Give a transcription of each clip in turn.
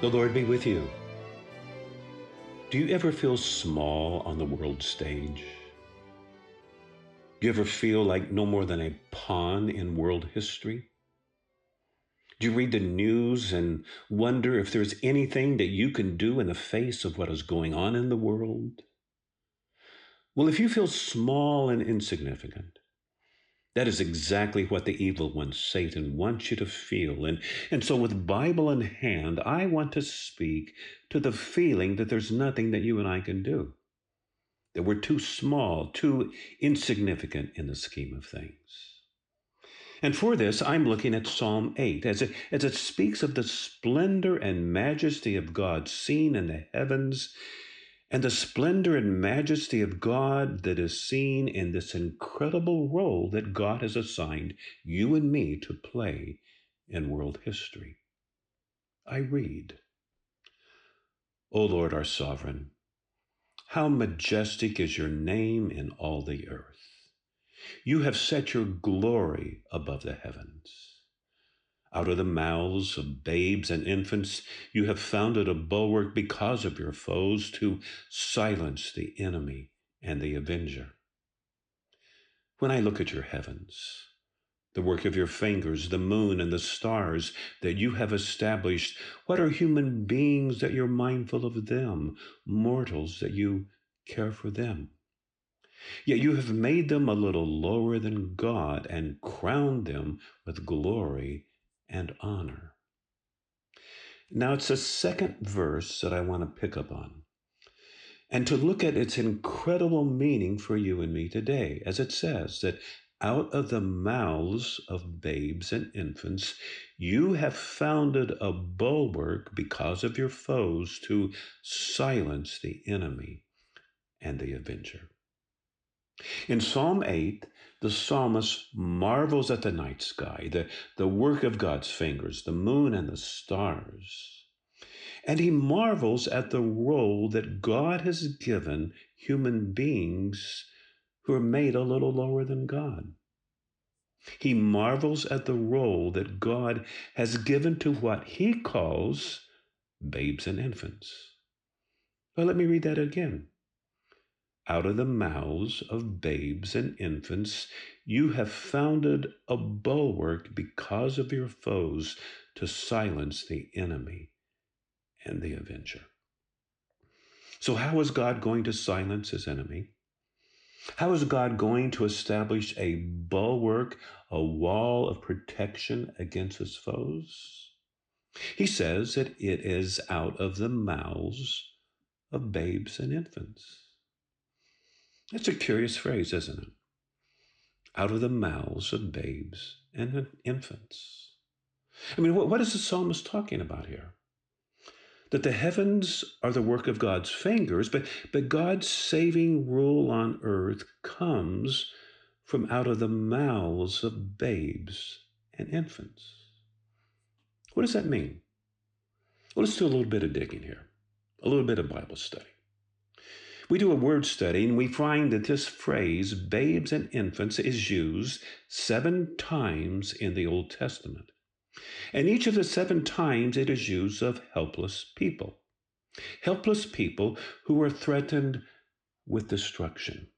The Lord be with you. Do you ever feel small on the world stage? Do you ever feel like no more than a pawn in world history? Do you read the news and wonder if there's anything that you can do in the face of what is going on in the world? Well, if you feel small and insignificant, that is exactly what the evil one, Satan, wants you to feel. And, and so, with Bible in hand, I want to speak to the feeling that there's nothing that you and I can do, that we're too small, too insignificant in the scheme of things. And for this, I'm looking at Psalm 8 as it, as it speaks of the splendor and majesty of God seen in the heavens and the splendor and majesty of God that is seen in this incredible role that God has assigned you and me to play in world history. I read, O Lord our sovereign, how majestic is your name in all the earth. You have set your glory above the heavens. Out of the mouths of babes and infants, you have founded a bulwark because of your foes to silence the enemy and the avenger. When I look at your heavens, the work of your fingers, the moon and the stars that you have established, what are human beings that you're mindful of them, mortals that you care for them? Yet you have made them a little lower than God and crowned them with glory and honor. Now, it's the second verse that I want to pick up on and to look at its incredible meaning for you and me today, as it says that out of the mouths of babes and infants, you have founded a bulwark because of your foes to silence the enemy and the avenger. In Psalm 8, the psalmist marvels at the night sky, the, the work of God's fingers, the moon and the stars. And he marvels at the role that God has given human beings who are made a little lower than God. He marvels at the role that God has given to what he calls babes and infants. Well, let me read that again out of the mouths of babes and infants, you have founded a bulwark because of your foes to silence the enemy and the avenger. So, how is God going to silence his enemy? How is God going to establish a bulwark, a wall of protection against his foes? He says that it is out of the mouths of babes and infants. That's a curious phrase, isn't it? Out of the mouths of babes and infants. I mean, what, what is the psalmist talking about here? That the heavens are the work of God's fingers, but, but God's saving rule on earth comes from out of the mouths of babes and infants. What does that mean? Well, let's do a little bit of digging here, a little bit of Bible study. We do a word study and we find that this phrase, babes and infants, is used seven times in the Old Testament. And each of the seven times it is used of helpless people. Helpless people who are threatened with destruction.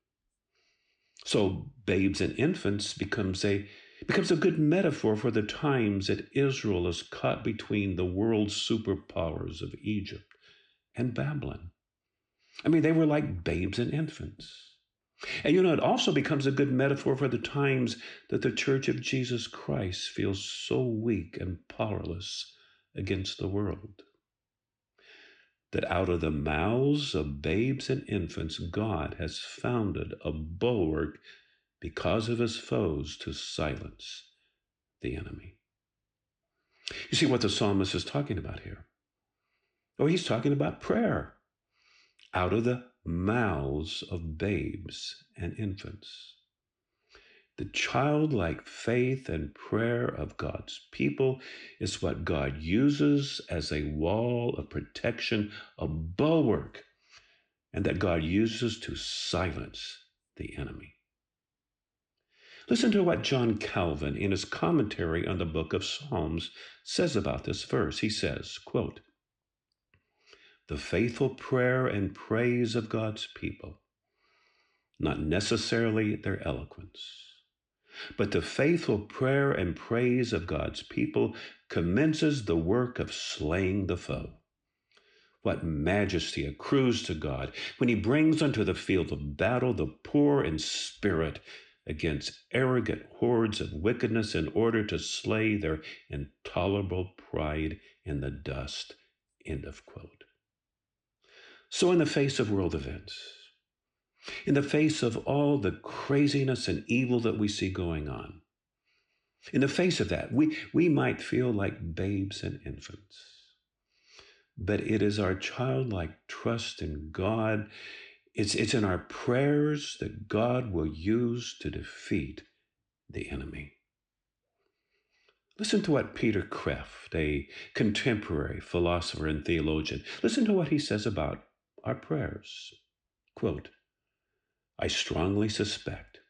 So babes and infants becomes a becomes a good metaphor for the times that Israel is caught between the world superpowers of Egypt and Babylon. I mean, they were like babes and infants. And you know, it also becomes a good metaphor for the times that the Church of Jesus Christ feels so weak and powerless against the world. That out of the mouths of babes and infants, God has founded a bulwark because of his foes to silence the enemy. You see what the psalmist is talking about here? Oh, he's talking about prayer out of the mouths of babes and infants. The childlike faith and prayer of God's people is what God uses as a wall of protection, a bulwark, and that God uses to silence the enemy. Listen to what John Calvin, in his commentary on the book of Psalms, says about this verse. He says, quote, the faithful prayer and praise of God's people, not necessarily their eloquence. But the faithful prayer and praise of God's people commences the work of slaying the foe. What majesty accrues to God when he brings unto the field of battle the poor in spirit against arrogant hordes of wickedness in order to slay their intolerable pride in the dust. End of quote. So, in the face of world events, in the face of all the craziness and evil that we see going on, in the face of that, we, we might feel like babes and infants. But it is our childlike trust in God it's, it's in our prayers that God will use to defeat the enemy. Listen to what Peter Kreeft, a contemporary philosopher and theologian, listen to what he says about our prayers. Quote, I strongly suspect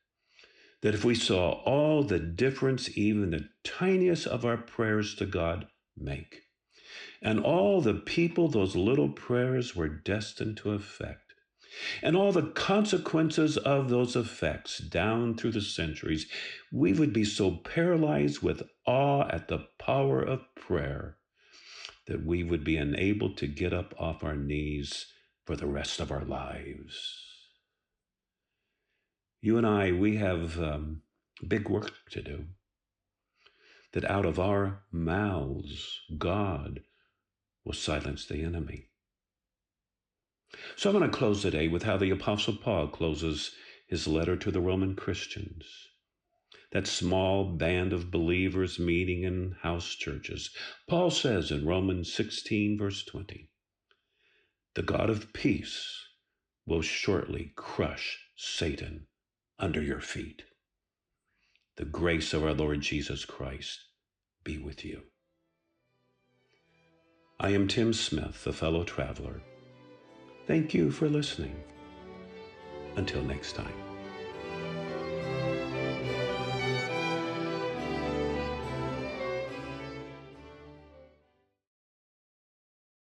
that if we saw all the difference even the tiniest of our prayers to God make, and all the people those little prayers were destined to affect, and all the consequences of those effects down through the centuries, we would be so paralyzed with awe at the power of prayer that we would be unable to get up off our knees for the rest of our lives. You and I, we have um, big work to do. That out of our mouths, God will silence the enemy. So I'm going to close today with how the Apostle Paul closes his letter to the Roman Christians. That small band of believers meeting in house churches. Paul says in Romans 16, verse 20, the God of peace will shortly crush Satan under your feet. The grace of our Lord Jesus Christ be with you. I am Tim Smith, a fellow traveler Thank you for listening. Until next time.